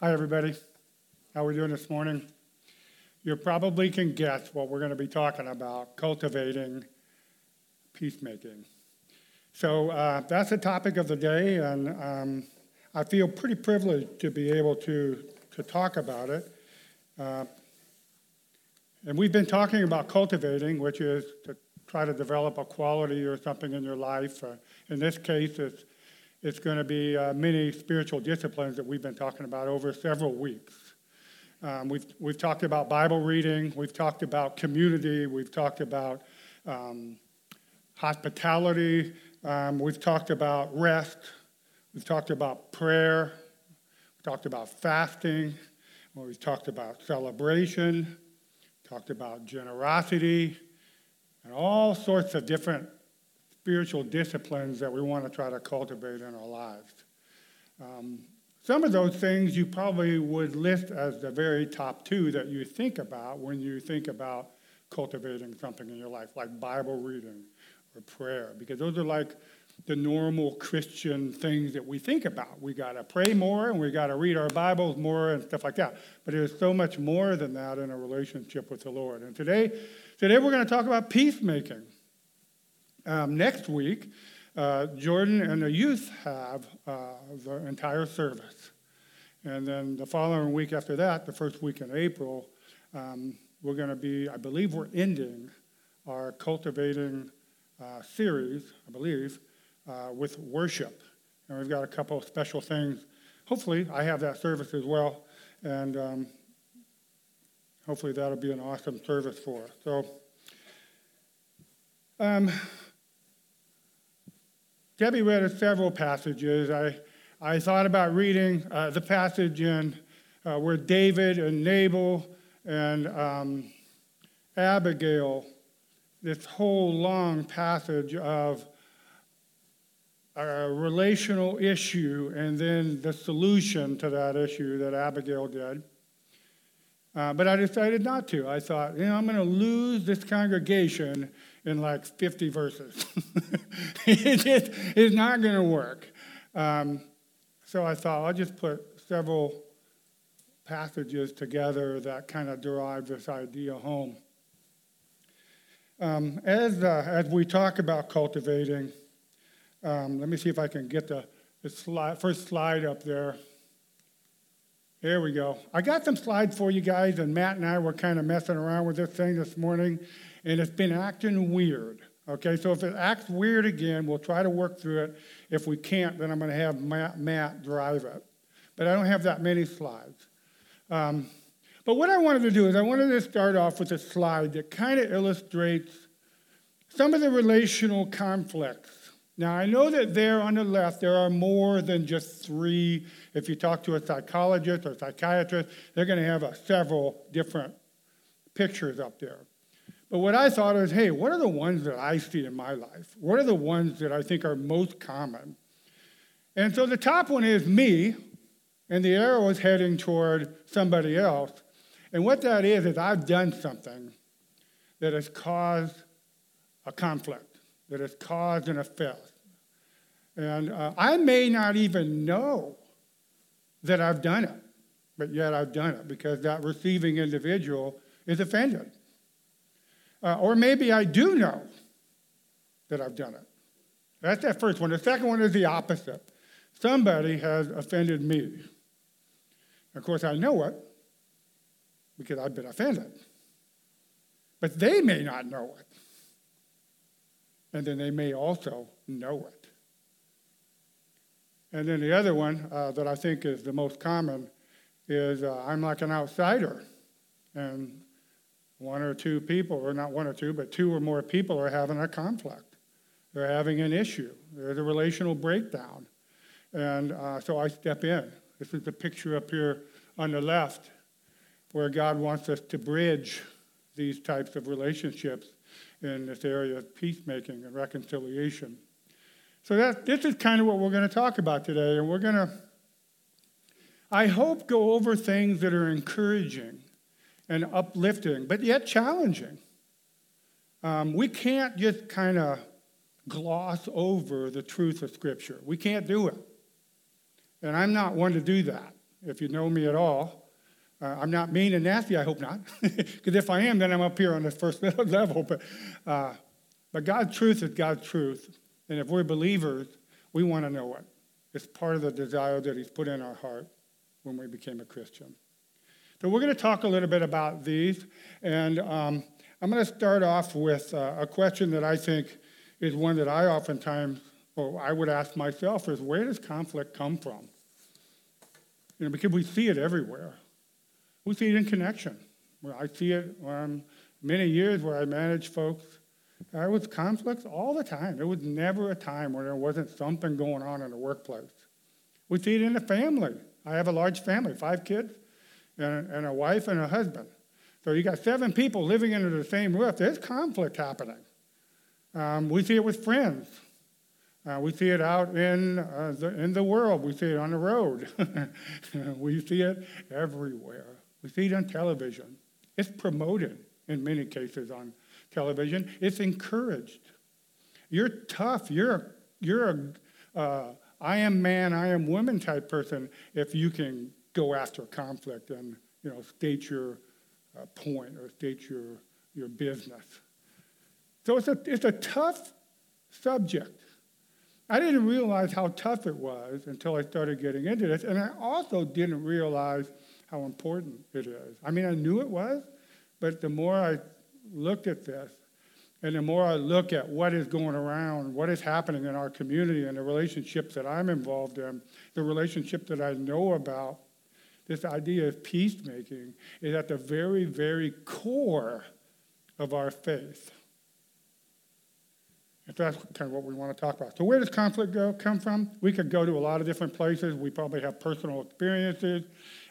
Hi, everybody. How are we doing this morning? You probably can guess what we're going to be talking about cultivating peacemaking. So uh, that's the topic of the day, and um, I feel pretty privileged to be able to, to talk about it. Uh, and we've been talking about cultivating, which is to try to develop a quality or something in your life. Uh, in this case, it's it's going to be uh, many spiritual disciplines that we've been talking about over several weeks. Um, we've, we've talked about Bible reading, we've talked about community, we've talked about um, hospitality, um, we've talked about rest, we've talked about prayer, we've talked about fasting, we've talked about celebration, talked about generosity, and all sorts of different spiritual disciplines that we want to try to cultivate in our lives. Um, some of those things you probably would list as the very top two that you think about when you think about cultivating something in your life, like Bible reading or prayer, because those are like the normal Christian things that we think about. We got to pray more and we got to read our Bibles more and stuff like that. But there's so much more than that in a relationship with the Lord. And today, today we're going to talk about peacemaking. Um, next week, uh, Jordan and the youth have uh, the entire service. And then the following week after that, the first week in April, um, we're going to be, I believe we're ending our cultivating uh, series, I believe, uh, with worship. And we've got a couple of special things. Hopefully, I have that service as well. And um, hopefully, that'll be an awesome service for us. So, um, Debbie read several passages. I, I thought about reading uh, the passage in uh, where David and Nabal and um, Abigail, this whole long passage of a relational issue and then the solution to that issue that Abigail did. Uh, but I decided not to. I thought, you know, I'm going to lose this congregation in like 50 verses. it just is not going to work. Um, so I thought I'll just put several passages together that kind of derive this idea home. Um, as, uh, as we talk about cultivating, um, let me see if I can get the, the slide, first slide up there. There we go. I got some slides for you guys, and Matt and I were kind of messing around with this thing this morning, and it's been acting weird. Okay, so if it acts weird again, we'll try to work through it. If we can't, then I'm going to have Matt, Matt, drive it. But I don't have that many slides. Um, but what I wanted to do is I wanted to start off with a slide that kind of illustrates some of the relational conflicts. Now, I know that there on the left, there are more than just three. If you talk to a psychologist or psychiatrist, they're going to have a, several different pictures up there. But what I thought is, hey, what are the ones that I see in my life? What are the ones that I think are most common? And so the top one is me, and the arrow is heading toward somebody else. And what that is, is I've done something that has caused a conflict, that has caused an offense. And uh, I may not even know that I've done it, but yet I've done it because that receiving individual is offended. Uh, or maybe I do know that I've done it. That's that first one. The second one is the opposite. Somebody has offended me. Of course, I know it because I've been offended. But they may not know it. And then they may also know it. And then the other one uh, that I think is the most common is uh, I'm like an outsider. And one or two people, or not one or two, but two or more people are having a conflict. They're having an issue. There's a relational breakdown. And uh, so I step in. This is the picture up here on the left where God wants us to bridge these types of relationships in this area of peacemaking and reconciliation. So that this is kind of what we're going to talk about today, and we're going to, I hope, go over things that are encouraging and uplifting, but yet challenging. Um, we can't just kind of gloss over the truth of Scripture. We can't do it. And I'm not one to do that. if you know me at all. Uh, I'm not mean and nasty, I hope not. Because if I am, then I'm up here on the first level. But, uh, but God's truth is God's truth. And if we're believers, we want to know it. It's part of the desire that He's put in our heart when we became a Christian. So we're going to talk a little bit about these. And um, I'm going to start off with uh, a question that I think is one that I oftentimes, or I would ask myself, is where does conflict come from? You know, because we see it everywhere. We see it in connection. I see it um, many years where I manage folks. There was conflicts all the time. There was never a time where there wasn't something going on in the workplace. We see it in the family. I have a large family, five kids, and, and a wife and a husband. So you got seven people living under the same roof. There's conflict happening. Um, we see it with friends. Uh, we see it out in, uh, the, in the world. We see it on the road. we see it everywhere. We see it on television. It's promoted in many cases on television. It's encouraged. You're tough. You're, you're a uh, I am man, I am woman type person if you can go after a conflict and you know state your uh, point or state your, your business. So it's a, it's a tough subject. I didn't realize how tough it was until I started getting into this, and I also didn't realize how important it is. I mean, I knew it was, but the more I looked at this, and the more I look at what is going around, what is happening in our community, and the relationships that I'm involved in, the relationship that I know about, this idea of peacemaking is at the very, very core of our faith. If that's kind of what we want to talk about. So, where does conflict go, come from? We could go to a lot of different places. We probably have personal experiences.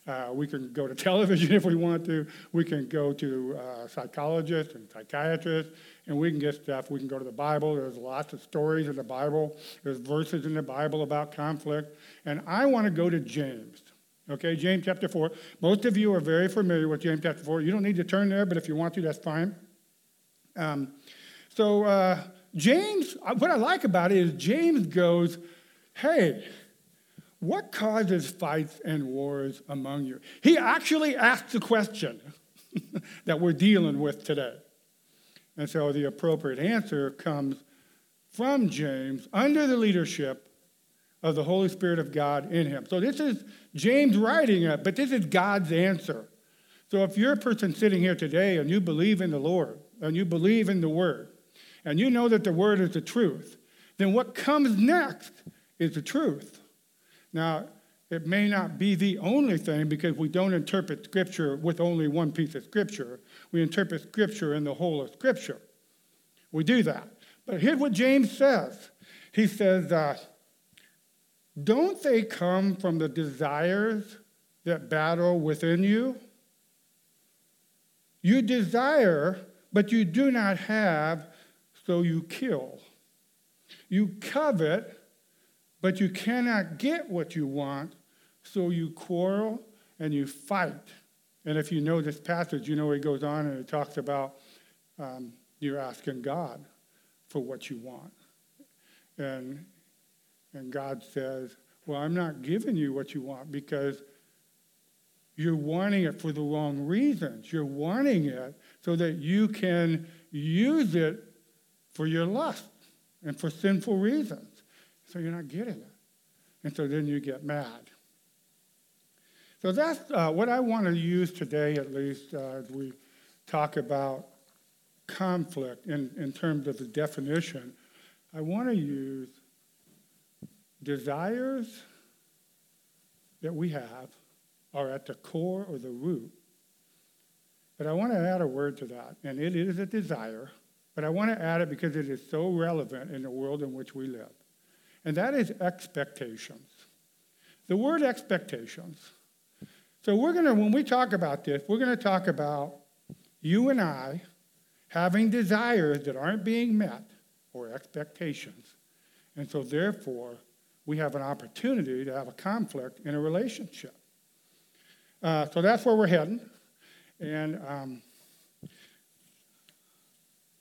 Uh, we can go to television if we want to. We can go to uh, psychologists and psychiatrists, and we can get stuff. We can go to the Bible. There's lots of stories in the Bible. There's verses in the Bible about conflict. And I want to go to James. Okay, James chapter 4. Most of you are very familiar with James chapter 4. You don't need to turn there, but if you want to, that's fine. Um, so, uh, James, uh, what I like about it is James goes, hey, what causes fights and wars among you? He actually asks the question that we're dealing with today. And so the appropriate answer comes from James under the leadership of the Holy Spirit of God in him. So this is James writing it, but this is God's answer. So if you're a person sitting here today and you believe in the Lord and you believe in the Word, and you know that the word is the truth, then what comes next is the truth. Now, it may not be the only thing because we don't interpret Scripture with only one piece of Scripture. We interpret Scripture in the whole of Scripture. We do that. But here's what James says He says, uh, Don't they come from the desires that battle within you? You desire, but you do not have so you kill. You covet, but you cannot get what you want, so you quarrel and you fight. And if you know this passage, you know it goes on and it talks about um, you're asking God for what you want. And, and God says, Well, I'm not giving you what you want because you're wanting it for the wrong reasons. You're wanting it so that you can use it for your lust and for sinful reasons. So you're not getting it. And so then you get mad. So that's uh, what I want to use today, at least, uh, as we talk about conflict in, in terms of the definition. I want to use desires that we have are at the core or the root. But I want to add a word to that, and it is a desire but I want to add it because it is so relevant in the world in which we live. And that is expectations. The word expectations. So we're going to, when we talk about this, we're going to talk about you and I having desires that aren't being met or expectations. And so therefore, we have an opportunity to have a conflict in a relationship. Uh, so that's where we're heading. And um,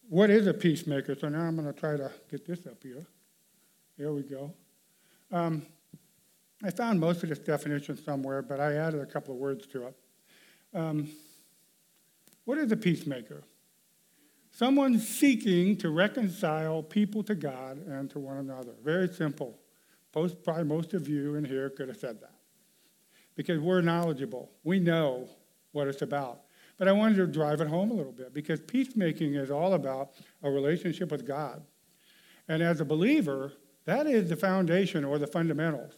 what is a peacemaker? So now I'm going to try to get this up here. There we go. Um, I found most of this definition somewhere, but I added a couple of words to it. Um, what is a peacemaker? Someone seeking to reconcile people to God and to one another. Very simple. Most, probably most of you in here could have said that because we're knowledgeable. We know what it's about. But I wanted to drive it home a little bit because peacemaking is all about a relationship with God. And as a believer, that is the foundation or the fundamentals.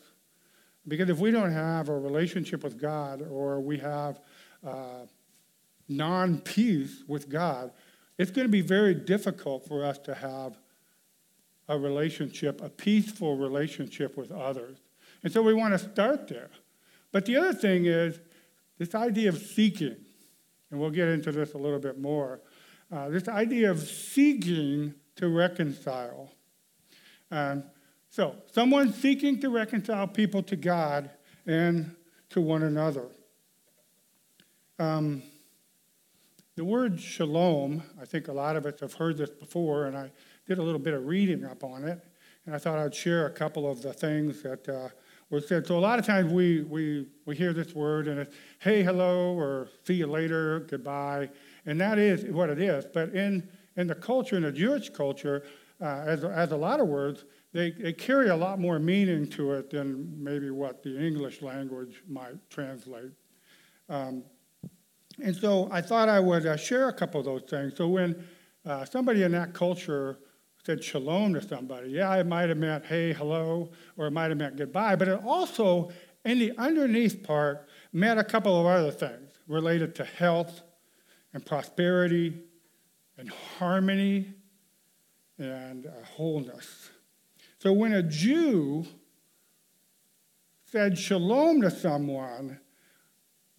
Because if we don't have a relationship with God or we have uh, non peace with God, it's going to be very difficult for us to have a relationship, a peaceful relationship with others. And so we want to start there. But the other thing is this idea of seeking, and we'll get into this a little bit more. Uh, this idea of seeking to reconcile. Um, so, someone seeking to reconcile people to God and to one another. Um, the word shalom, I think a lot of us have heard this before, and I did a little bit of reading up on it, and I thought I'd share a couple of the things that uh, were said. So a lot of times we, we, we hear this word, and it's hey, hello, or see you later, goodbye, and that is what it is. But in, in the culture, in the Jewish culture, uh, as, as a lot of words, they, they carry a lot more meaning to it than maybe what the English language might translate. Um, and so I thought I would uh, share a couple of those things. So when uh, somebody in that culture said shalom to somebody, yeah, it might have meant hey, hello, or it might have meant goodbye, but it also, in the underneath part, meant a couple of other things related to health and prosperity and harmony and uh, wholeness. So when a Jew said shalom to someone,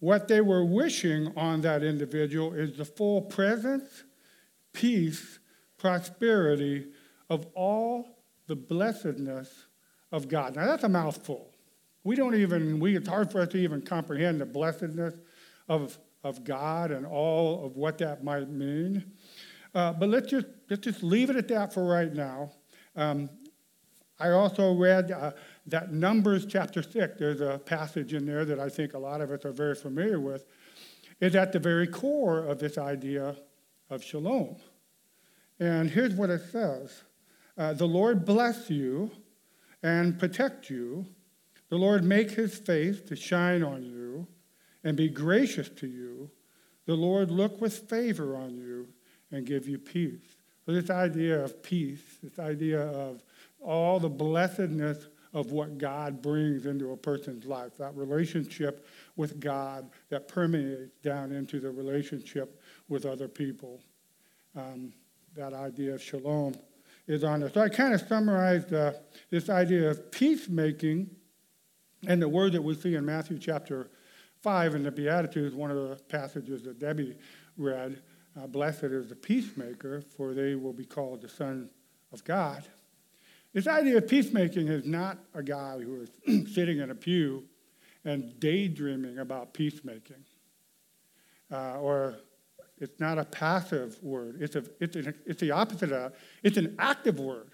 what they were wishing on that individual is the full presence, peace, prosperity of all the blessedness of God. Now, that's a mouthful. We don't even, we, it's hard for us to even comprehend the blessedness of, of God and all of what that might mean. Uh, but let's just, let's just leave it at that for right now. Um, I also read uh, that Numbers chapter 6, there's a passage in there that I think a lot of us are very familiar with, is at the very core of this idea of shalom. And here's what it says uh, The Lord bless you and protect you. The Lord make his face to shine on you and be gracious to you. The Lord look with favor on you and give you peace. So, this idea of peace, this idea of all the blessedness of what God brings into a person's life, that relationship with God that permeates down into the relationship with other people. Um, that idea of shalom is on. So I kind of summarized uh, this idea of peacemaking and the word that we see in Matthew chapter 5 in the Beatitudes, one of the passages that Debbie read. Uh, Blessed is the peacemaker, for they will be called the sons of God. This idea of peacemaking is not a guy who is sitting in a pew and daydreaming about peacemaking. Uh, or it's not a passive word, it's, a, it's, an, it's the opposite of. It's an active word,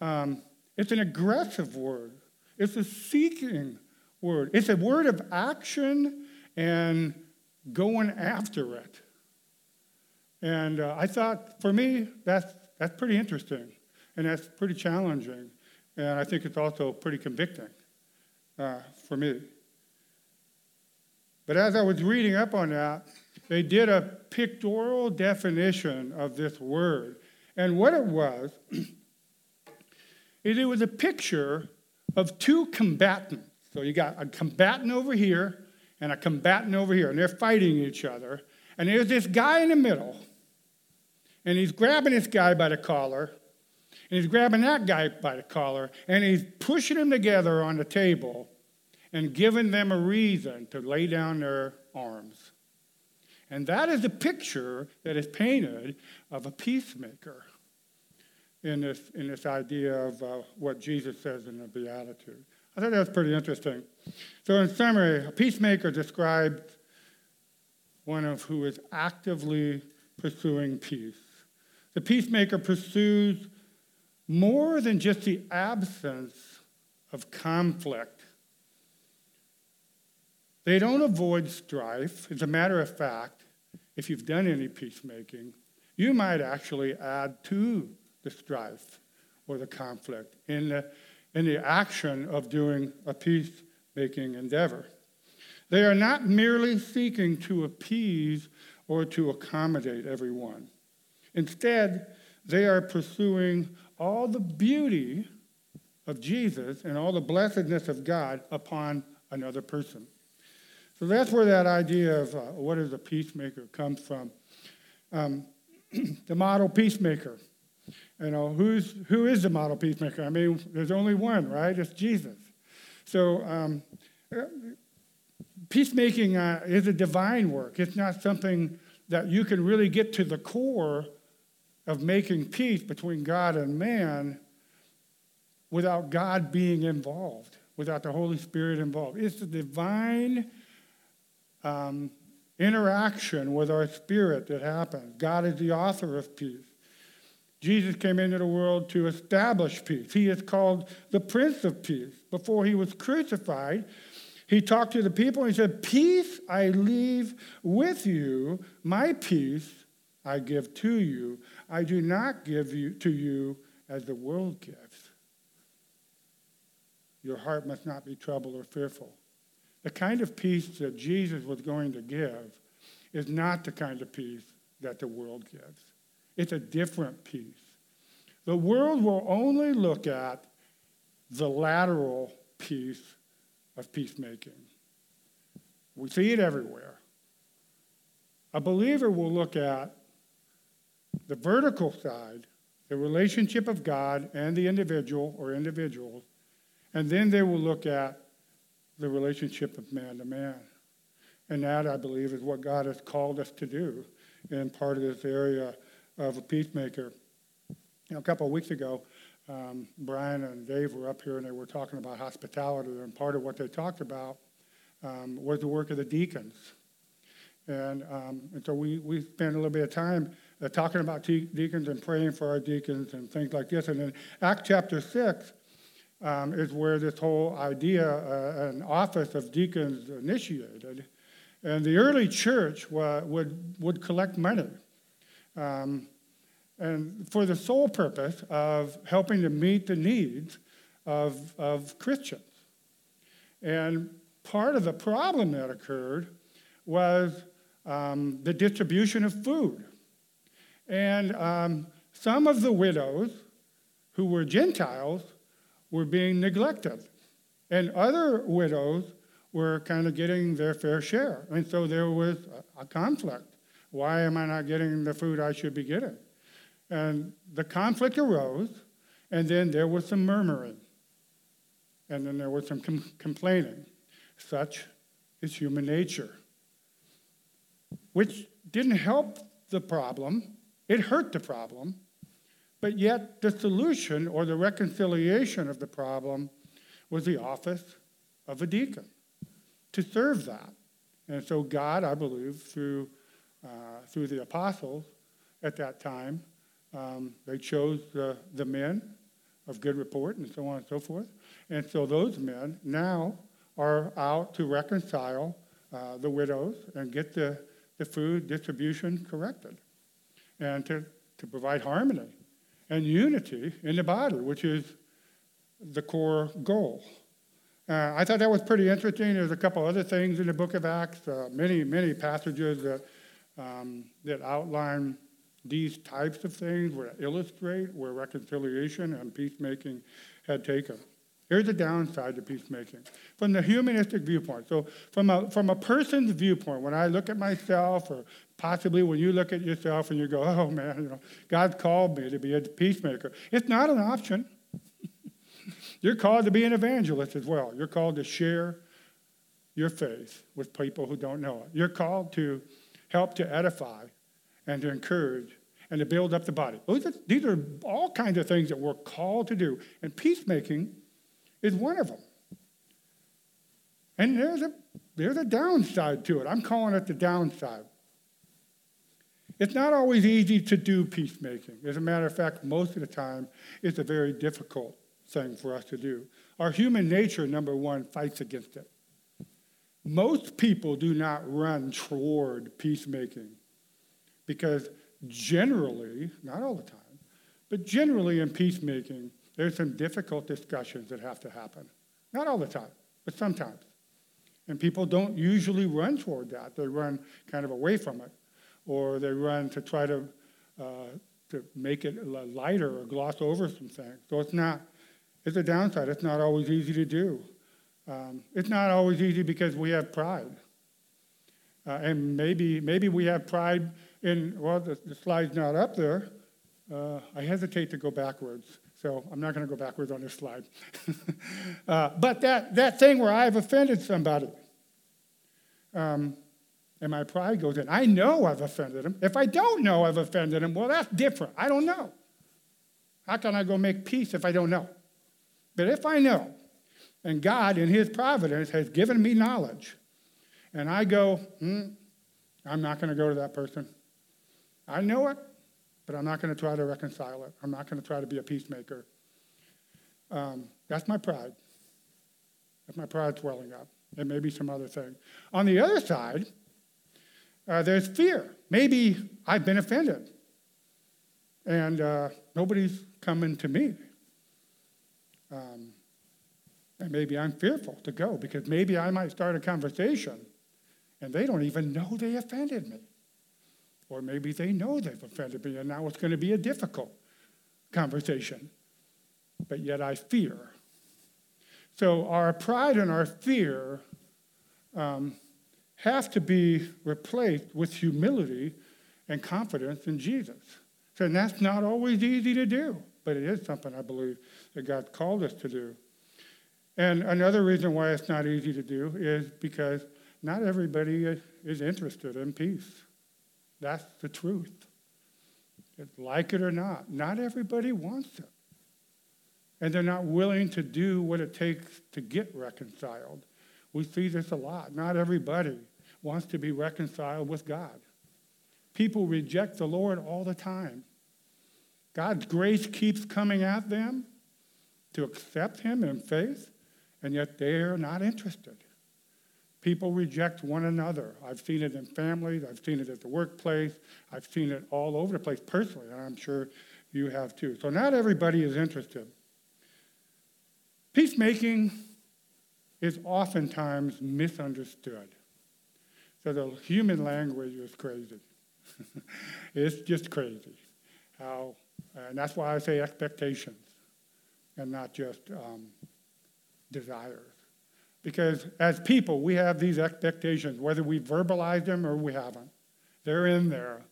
um, it's an aggressive word, it's a seeking word, it's a word of action and going after it. And uh, I thought, for me, that's, that's pretty interesting. And that's pretty challenging. And I think it's also pretty convicting uh, for me. But as I was reading up on that, they did a pictorial definition of this word. And what it was, is it was a picture of two combatants. So you got a combatant over here and a combatant over here, and they're fighting each other. And there's this guy in the middle, and he's grabbing this guy by the collar, and he's grabbing that guy by the collar and he's pushing them together on the table and giving them a reason to lay down their arms. And that is the picture that is painted of a peacemaker in this, in this idea of uh, what Jesus says in the Beatitude. I thought that was pretty interesting. So, in summary, a peacemaker describes one of who is actively pursuing peace. The peacemaker pursues more than just the absence of conflict They don't avoid strife. As a matter of fact, if you've done any peacemaking, you might actually add to the strife or the conflict in the, in the action of doing a peacemaking endeavor. They are not merely seeking to appease or to accommodate everyone. Instead, they are pursuing all the beauty of Jesus and all the blessedness of God upon another person. So that's where that idea of uh, what is a peacemaker comes from. Um, the model peacemaker. You know, who's, who is the model peacemaker? I mean, there's only one, right? It's Jesus. So um, peacemaking uh, is a divine work. It's not something that you can really get to the core of making peace between God and man without God being involved, without the Holy Spirit involved. It's a divine um, interaction with our spirit that happens. God is the author of peace. Jesus came into the world to establish peace. He is called the Prince of Peace. Before he was crucified, he talked to the people and he said, Peace I leave with you, my peace I give to you. I do not give you to you as the world gives. Your heart must not be troubled or fearful. The kind of peace that Jesus was going to give is not the kind of peace that the world gives. It's a different peace. The world will only look at the lateral piece of peacemaking. We see it everywhere. A believer will look at the vertical side, the relationship of God and the individual or individuals, and then they will look at the relationship of man to man. And that, I believe, is what God has called us to do in part of this area of a peacemaker. You know, a couple of weeks ago, um, Brian and Dave were up here and they were talking about hospitality, and part of what they talked about um, was the work of the deacons. And, um, and so we, we spent a little bit of time uh, talking about te- deacons and praying for our deacons and things like this. And in Acts chapter 6 um, is where this whole idea, uh, an office of deacons initiated. And the early church would, would collect money. Um, and for the sole purpose of helping to meet the needs of, of Christians. And part of the problem that occurred was um, the distribution of food. And um, some of the widows who were Gentiles were being neglected, and other widows were kind of getting their fair share. And so there was a, conflict. Why am I not getting the food I should be getting? And the conflict arose, and then there was some murmuring, and then there was some com- complaining. Such is human nature, which didn't help the problem, it hurt the problem, but yet the solution or the reconciliation of the problem was the office of a deacon to serve that. And so God, I believe, through, uh, through the apostles at that time, um, they chose the, the men of good report and so on and so forth. And so those men now are out to reconcile uh, the widows and get the, the food distribution corrected and to, to provide harmony and unity in the body, which is the core goal. Uh, I thought that was pretty interesting. There's a couple other things in the book of Acts, uh, many, many passages that, um, that outline these types of things would illustrate where reconciliation and peacemaking had taken. Here's the downside to peacemaking from the humanistic viewpoint. So, from a, from a person's viewpoint, when I look at myself, or possibly when you look at yourself and you go, oh man, you know, God called me to be a peacemaker, it's not an option. You're called to be an evangelist as well. You're called to share your faith with people who don't know it. You're called to help to edify and to encourage and to build up the body. These are all kinds of things that we're called to do. And peacemaking is one of them. And there's a, there's a downside to it. I'm calling it the downside. It's not always easy to do peacemaking. As a matter of fact, most of the time, it's a very difficult thing for us to do. Our human nature, number one, fights against it. Most people do not run toward peacemaking because generally, not all the time, but generally in peacemaking, there's some difficult discussions that have to happen. Not all the time, but sometimes. And people don't usually run toward that. They run kind of away from it, or they run to try to, uh, to make it lighter or gloss over some things. So it's not, it's a downside. It's not always easy to do. Um, it's not always easy because we have pride. Uh, and maybe, maybe we have pride in, well, the, the slide's not up there. Uh, I hesitate to go backwards, so I'm not going to go backwards on this slide. uh, but that, that thing where I've offended somebody, um, and my pride goes in. I know I've offended him. If I don't know I've offended him, well, that's different. I don't know. How can I go make peace if I don't know? But if I know, and God, in His providence, has given me knowledge, and I go, hmm, I'm not going to go to that person. I know it, but I'm not going to try to reconcile it. I'm not going to try to be a peacemaker. Um, that's my pride. That's my pride swelling up. it may be some other thing. On the other side, uh, there's fear. Maybe I've been offended, and uh, nobody's coming to me. Um, and maybe I'm fearful to go because maybe I might start a conversation and they don't even know they offended me. Or maybe they know they've offended me and now it's going to be a difficult conversation. But yet I fear. So our pride and our fear um, have to be replaced with humility and confidence in Jesus. And that's not always easy to do, but it is something I believe that God called us to do. And another reason why it's not easy to do is because not everybody is interested in peace. That's the truth. Like it or not, not everybody wants it. And they're not willing to do what it takes to get reconciled. We see this a lot. Not everybody wants to be reconciled with God. People reject the Lord all the time. God's grace keeps coming at them to accept Him in faith, and yet they are not interested. People reject one another. I've seen it in families, I've seen it at the workplace, I've seen it all over the place personally, and I'm sure you have too. So not everybody is interested. Peacemaking is oftentimes misunderstood. So the human language is crazy. it's just crazy. How, and that's why I say expectations and not just um, desires. Because as people, we have these expectations, whether we verbalize them or we haven't. They're in there.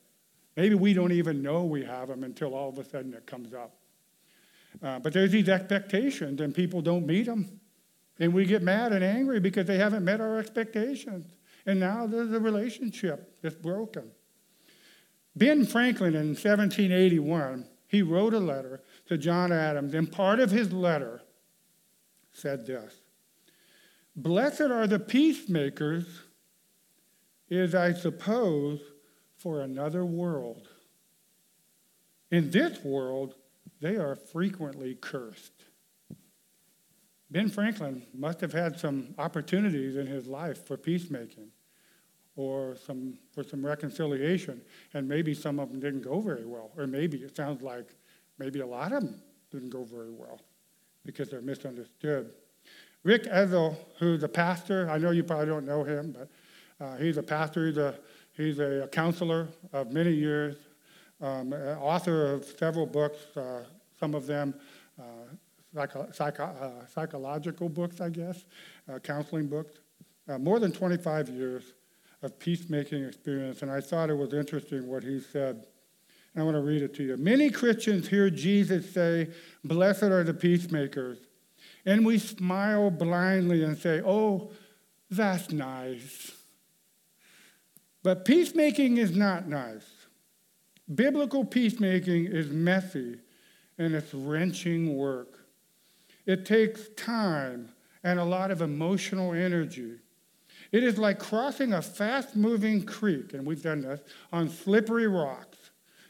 Maybe we don't even know we have them until all of a sudden it comes up. Uh, but there's these expectations, and people don't meet them. And we get mad and angry because they haven't met our expectations. And now there's a relationship that's broken. Ben Franklin in 1781, he wrote a letter to John Adams, and part of his letter said this Blessed are the peacemakers, is, I suppose, for another world. In this world, they are frequently cursed. Ben Franklin must have had some opportunities in his life for peacemaking or some, for some reconciliation, and maybe some of them didn't go very well. Or maybe it sounds like maybe a lot of them didn't go very well because they're misunderstood. Rick Ezell, who's a pastor, I know you probably don't know him, but uh, he's a pastor, he's a, he's a counselor of many years, um, author of several books, uh, some of them uh, psycho, psycho, uh, psychological books, I guess, uh, counseling books. Uh, more than 25 years of peacemaking experience, and I thought it was interesting what he said. And I want to read it to you. Many Christians hear Jesus say, Blessed are the peacemakers. And we smile blindly and say, Oh, that's nice. But peacemaking is not nice. Biblical peacemaking is messy and it's wrenching work. It takes time and a lot of emotional energy. It is like crossing a fast moving creek, and we've done this, on slippery rocks.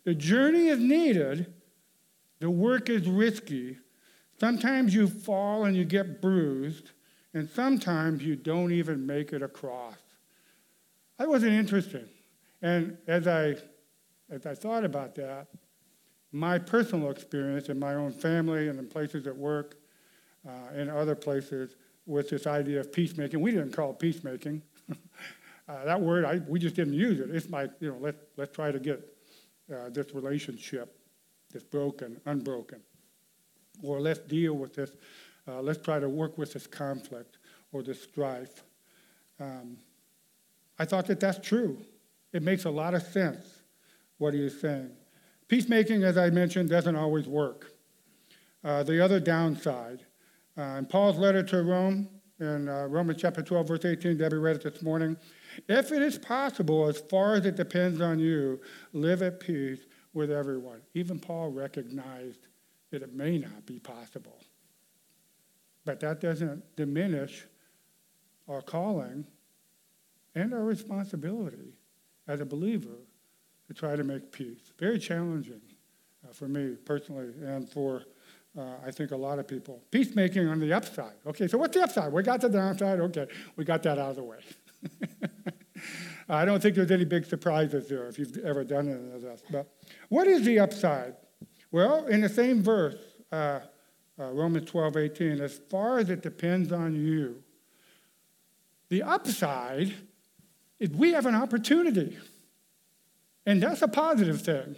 The journey is needed, the work is risky. Sometimes you fall and you get bruised, and sometimes you don't even make it across. That wasn't interesting. And as I, as I thought about that, my personal experience in my own family and in places at work uh, and other places with this idea of peacemaking, we didn't call it peacemaking. uh, that word, I, we just didn't use it. It's like, you know, let, let's try to get uh, this relationship that's broken, unbroken. Or let's deal with this, uh, let's try to work with this conflict or this strife. Um, I thought that that's true. It makes a lot of sense what he is saying. Peacemaking, as I mentioned, doesn't always work. Uh, the other downside, uh, in Paul's letter to Rome, in uh, Romans chapter 12, verse 18, Debbie read it this morning. If it is possible, as far as it depends on you, live at peace with everyone. Even Paul recognized that it may not be possible. But that doesn't diminish our calling and our responsibility as a believer to try to make peace. Very challenging uh, for me personally and for, uh, I think, a lot of people. Peacemaking on the upside. Okay, so what's the upside? We got the downside. Okay, we got that out of the way. I don't think there's any big surprises there if you've ever done any of this. But what is the upside? Well, in the same verse, uh, uh, Romans 12, 18, as far as it depends on you, the upside is we have an opportunity. And that's a positive thing.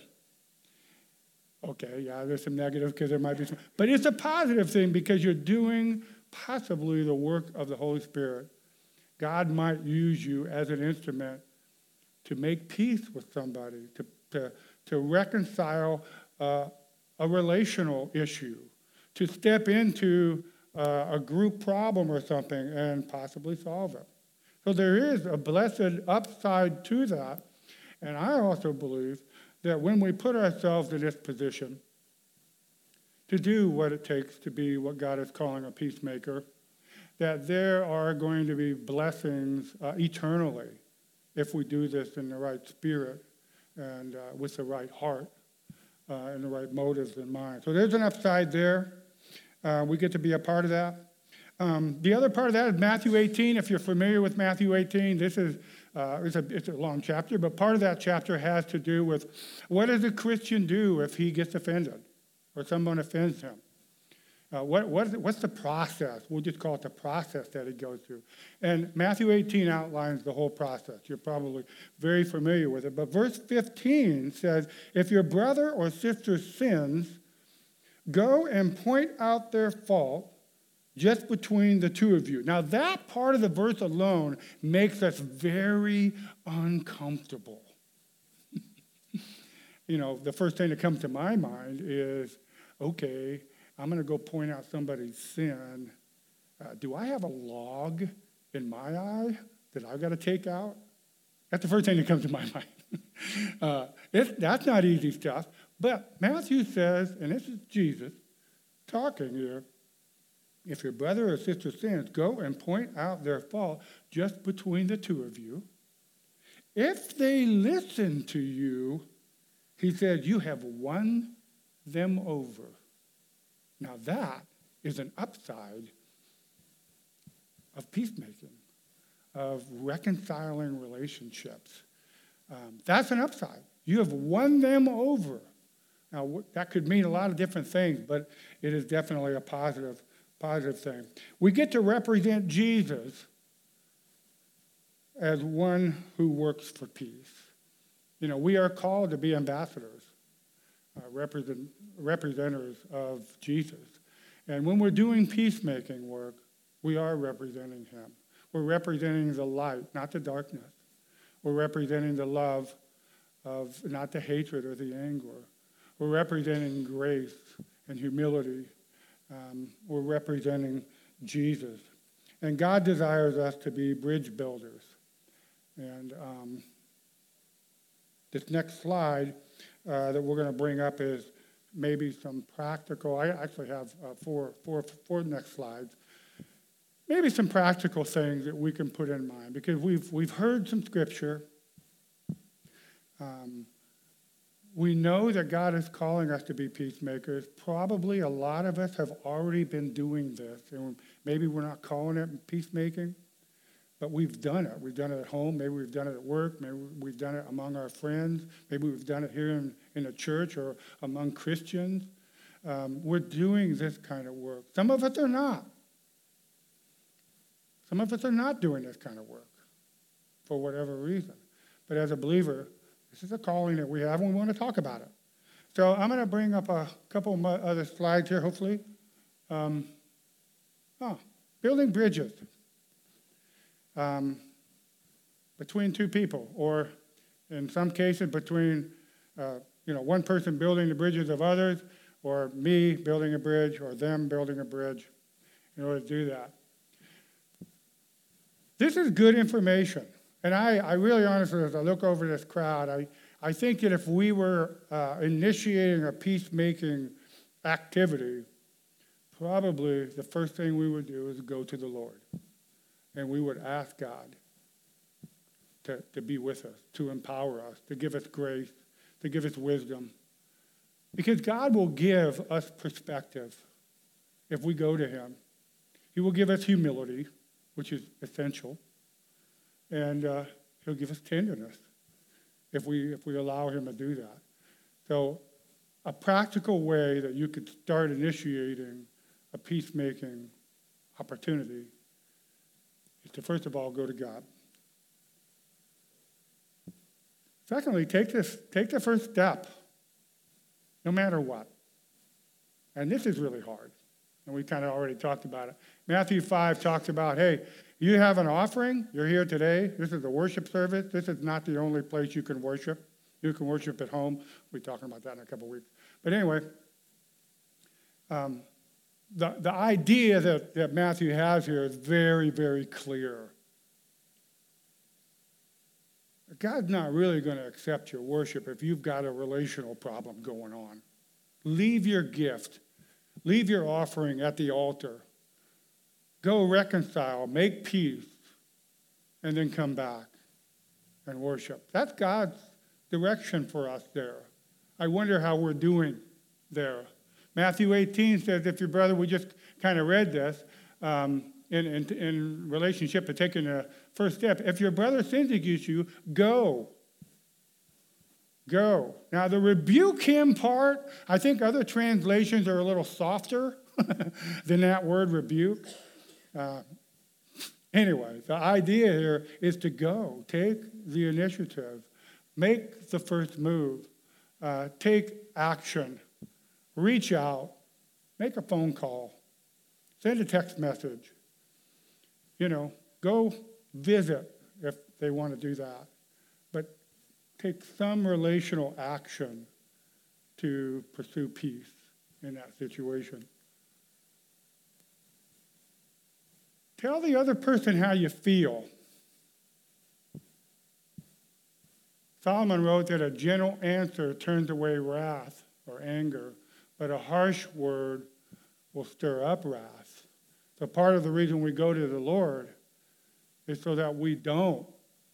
Okay, yeah, there's some negative because there might be some, but it's a positive thing because you're doing possibly the work of the Holy Spirit God might use you as an instrument to make peace with somebody, to, to, to reconcile uh, a relational issue, to step into uh, a group problem or something and possibly solve it. So there is a blessed upside to that. And I also believe that when we put ourselves in this position to do what it takes to be what God is calling a peacemaker, that there are going to be blessings uh, eternally if we do this in the right spirit and uh, with the right heart uh, and the right motives in mind. So there's an upside there. Uh, we get to be a part of that. Um, the other part of that is Matthew 18. If you're familiar with Matthew 18, this is uh, it's, a, it's a long chapter, but part of that chapter has to do with what does a Christian do if he gets offended or someone offends him? Uh, what, what is, what's the process? We'll just call it the process that he goes through. And Matthew 18 outlines the whole process. You're probably very familiar with it. But verse 15 says, If your brother or sister sins, go and point out their fault just between the two of you. Now, that part of the verse alone makes us very uncomfortable. you know, the first thing that comes to my mind is okay, I'm going to go point out somebody's sin. Uh, do I have a log in my eye that I've got to take out? That's the first thing that comes to my mind. uh, that's not easy stuff. But Matthew says, and this is Jesus talking here, if your brother or sister sins, go and point out their fault just between the two of you. If they listen to you, he says, you have won them over. Now, that is an upside of peacemaking, of reconciling relationships. Um, that's an upside. You have won them over. Now, that could mean a lot of different things, but it is definitely a positive, positive thing. We get to represent Jesus as one who works for peace. You know, we are called to be ambassadors uh, represent, representatives of Jesus. And when we're doing peacemaking work, we are representing him. We're representing the light, not the darkness. We're representing the love of not the hatred or the anger. We're representing grace and humility. Um, we're representing Jesus. And God desires us to be bridge builders. And um, this next slide uh, that we're going to bring up is maybe some practical. I actually have uh, four, four, four next slides. Maybe some practical things that we can put in mind because we've, we've heard some scripture. Um, we know that God is calling us to be peacemakers. Probably a lot of us have already been doing this. And maybe we're not calling it peacemaking, but we've done it. We've done it at home. Maybe we've done it at work. Maybe we've done it among our friends. Maybe we've done it here in, in a church or among Christians. Um, we're doing this kind of work. Some of us are not. Some of us are not doing this kind of work for whatever reason. But as a believer, this is a calling that we have, and we want to talk about it. So I'm going to bring up a couple other slides here, hopefully. Um, oh, building bridges um, between two people, or in some cases between uh, you know one person building the bridges of others, or me building a bridge, or them building a bridge. In order to do that, this is good information. And I, I really honestly, as I look over this crowd, I, I think that if we were uh, initiating a peacemaking activity, probably the first thing we would do is go to the Lord. And we would ask God to, to be with us, to empower us, to give us grace, to give us wisdom. Because God will give us perspective if we go to Him. He will give us humility, which is essential and uh, he'll give us tenderness if we if we allow him to do that. So, a practical way that you could start initiating a peacemaking opportunity is to first of all go to God. Secondly, take this take the first step, no matter what. And this is really hard. And we kind of already talked about it. Matthew 5 talks about, hey, you have an offering, you're here today. This is a worship service. This is not the only place you can worship. You can worship at home. We'll be talking about that in a couple weeks. But anyway, um, the, the idea that, that Matthew has here is very, very clear. God's not really going to accept your worship if you've got a relational problem going on. Leave your gift, leave your offering at the altar Go reconcile, make peace, and then come back and worship. That's God's direction for us there. I wonder how we're doing there. Matthew 18 says, if your brother, we just kind of read this um, in, in, in relationship to taking the first step. If your brother sins against you, go. Go. Now, the rebuke him part, I think other translations are a little softer than that word rebuke. Uh, anyway, the idea here is to go, take the initiative, make the first move, uh, take action, reach out, make a phone call, send a text message. You know, go visit if they want to do that. Take some relational action to pursue peace in that situation. Tell the other person how you feel. Solomon wrote that a gentle answer turns away wrath or anger, but a harsh word will stir up wrath. So, part of the reason we go to the Lord is so that we don't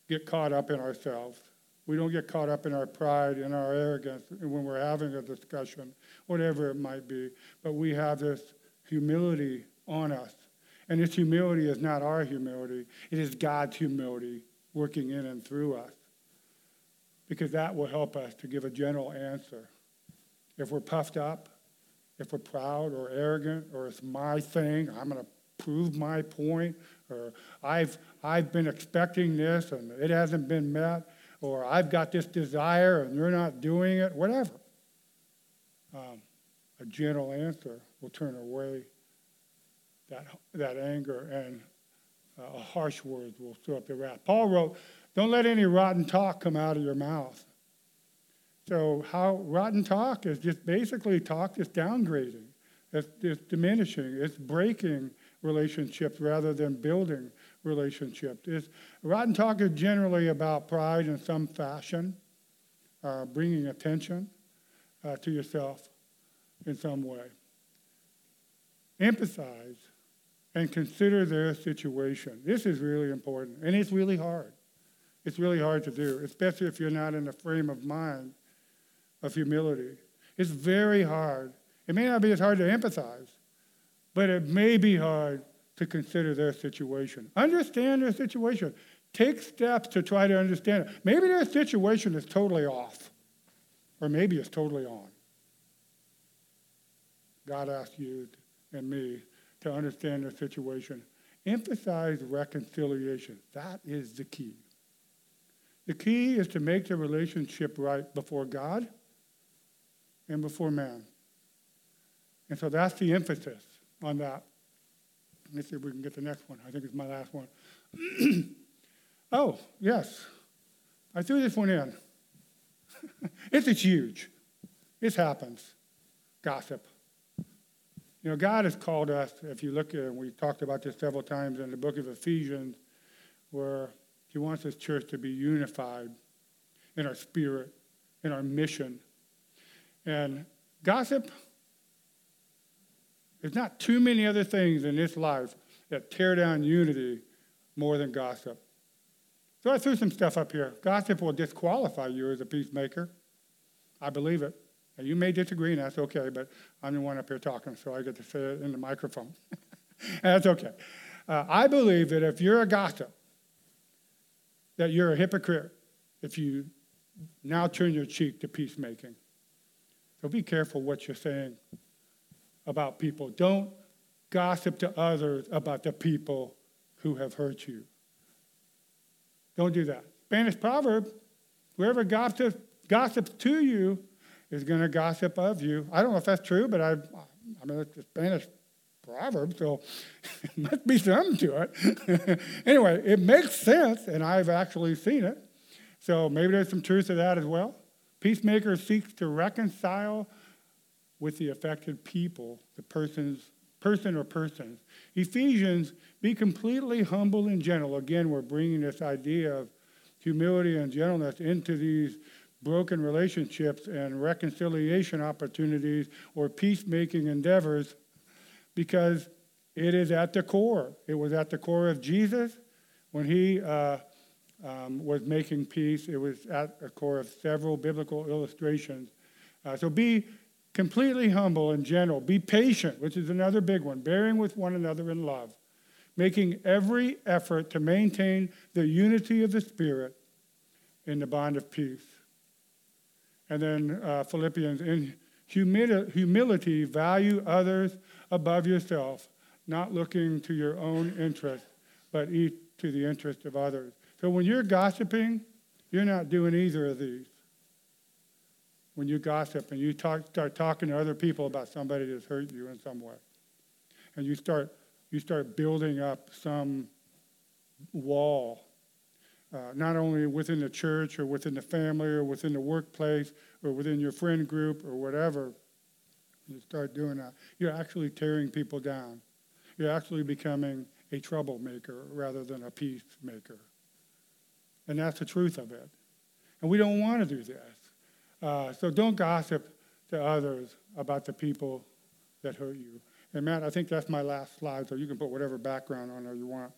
get caught up in ourselves. We don't get caught up in our pride and our arrogance when we're having a discussion, whatever it might be. But we have this humility on us and this humility is not our humility, it is God's humility working in and through us. Because that will help us to give a gentle answer. If we're puffed up, if we're proud or arrogant, or it's my thing, I'm going to prove my point, or I've, I've been expecting this and it hasn't been met, or I've got this desire and you're not doing it, whatever. Um, a gentle answer will turn away that, that anger and uh, harsh word will stir up the wrath. Paul wrote, Don't let any rotten talk come out of your mouth. So, how rotten talk is just basically talk that's downgrading, it's, it's diminishing, it's breaking relationships rather than building relationships. It's, rotten talk is generally about pride in some fashion, uh, bringing attention uh, to yourself in some way. Empathize and consider their situation. This is really important, and it's really hard. It's really hard to do, especially if you're not in a frame of mind of humility. It's very hard. It may not be as hard to empathize, but it may be hard to consider their situation. Understand their situation. Take steps to try to understand it. Maybe their situation is totally off, or maybe it's totally on. God asks you and me to understand their situation. Emphasize reconciliation. That is the key. The key is to make the relationship right before God and before man. And so that's the emphasis on that. Let's see if we can get the next one. I think it's my last one. oh, yes. I threw this one in. it's, it's huge. This happens. Gossip. You know, God has called us, if you look at, and we talked about this several times in the book of Ephesians, where He wants His church to be unified in our spirit, in our mission. And gossip, there's not too many other things in this life that tear down unity more than gossip. So I threw some stuff up here. Gossip will disqualify you as a peacemaker. I believe it. And you may disagree, and that's okay, but I'm the one up here talking, so I get to say it in the microphone. that's okay. Uh, I believe that if you're a gossip, that you're a hypocrite if you now turn your cheek to peacemaking. So be careful what you're saying about people. Don't gossip to others about the people who have hurt you. Don't do that. Spanish proverb whoever gossips, gossips to you is going to gossip of you. I don't know if that's true, but I, I mean, it's a Spanish proverb, so it must be something to it. anyway, it makes sense, and I've actually seen it. So maybe there's some truth to that as well. Peacemaker seeks to reconcile with the affected people, the person's person or persons. Ephesians, be completely humble and gentle. Again, we're bringing this idea of humility and gentleness into these broken relationships and reconciliation opportunities or peacemaking endeavors because it is at the core. It was at the core of Jesus when he uh, um, was making peace. It was at the core of several biblical illustrations. Uh, so be completely humble and gentle. Be patient, which is another big one, bearing with one another in love, making every effort to maintain the unity of the Spirit in the bond of peace. And then uh, Philippians, in humility, humility, value others above yourself, not looking to your own interest, but each to the interest of others. So when you're gossiping, you're not doing either of these. When you gossip and you talk, start talking to other people about somebody that's hurt you in some way, and you start, you start building up some wall uh, not only within the church or within the family or within the workplace or within your friend group or whatever, you start doing that, you're actually tearing people down. You're actually becoming a troublemaker rather than a peacemaker. And that's the truth of it. And we don't want to do this. Uh, so don't gossip to others about the people that hurt you. And Matt, I think that's my last slide, so you can put whatever background on there you want.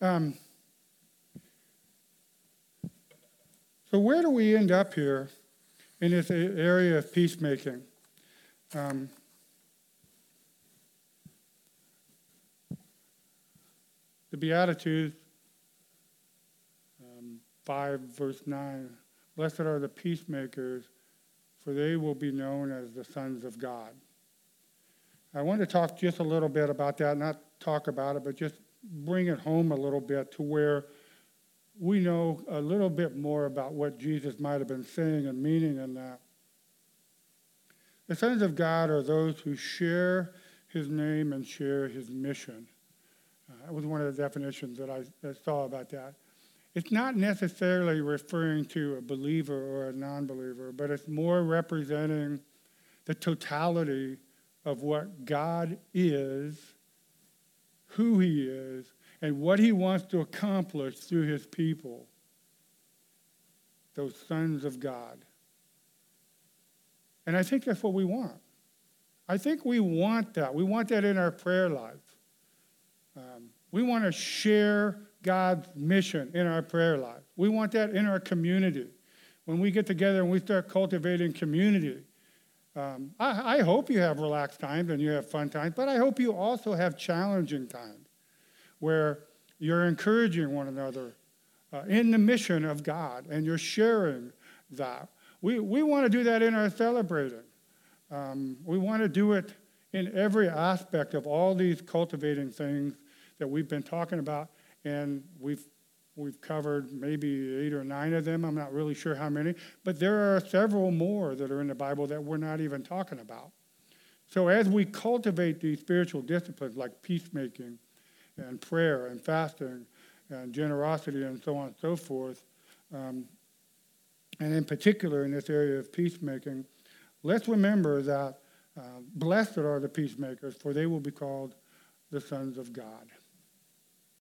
Um, so, where do we end up here in this area of peacemaking? Um, the Beatitudes, 5, verse 9 Blessed are the peacemakers, for they will be known as the sons of God. I want to talk just a little bit about that, not talk about it, but just bring it home a little bit to where we know a little bit more about what Jesus might have been saying and meaning in that. The sons of God are those who share his name and share his mission. Uh, that was one of the definitions that I, saw about that. It's not necessarily referring to a believer or a non believer, but it's more representing the totality of what God is who he is and what he wants to accomplish through his people, those sons of God. And I think that's what we want. I think we want that. We want that in our prayer life. Um, we want to share God's mission in our prayer life. We want that in our community. When we get together and we start cultivating community, um, I, I hope you have relaxed times and you have fun times, but I hope you also have challenging times where you're encouraging one another uh, in the mission of God and you're sharing that. We, we want to do that in our celebrating. Um, we want to do it in every aspect of all these cultivating things that we've been talking about, and we've we've covered maybe eight or nine of them. I'm not really sure how many, but there are several more that are in the Bible that we're not even talking about. So as we cultivate these spiritual disciplines like peacemaking and prayer and fasting and generosity and so on and so forth, um, and in particular in this area of peacemaking, let's remember that uh, blessed are the peacemakers, for they will be called the sons of God.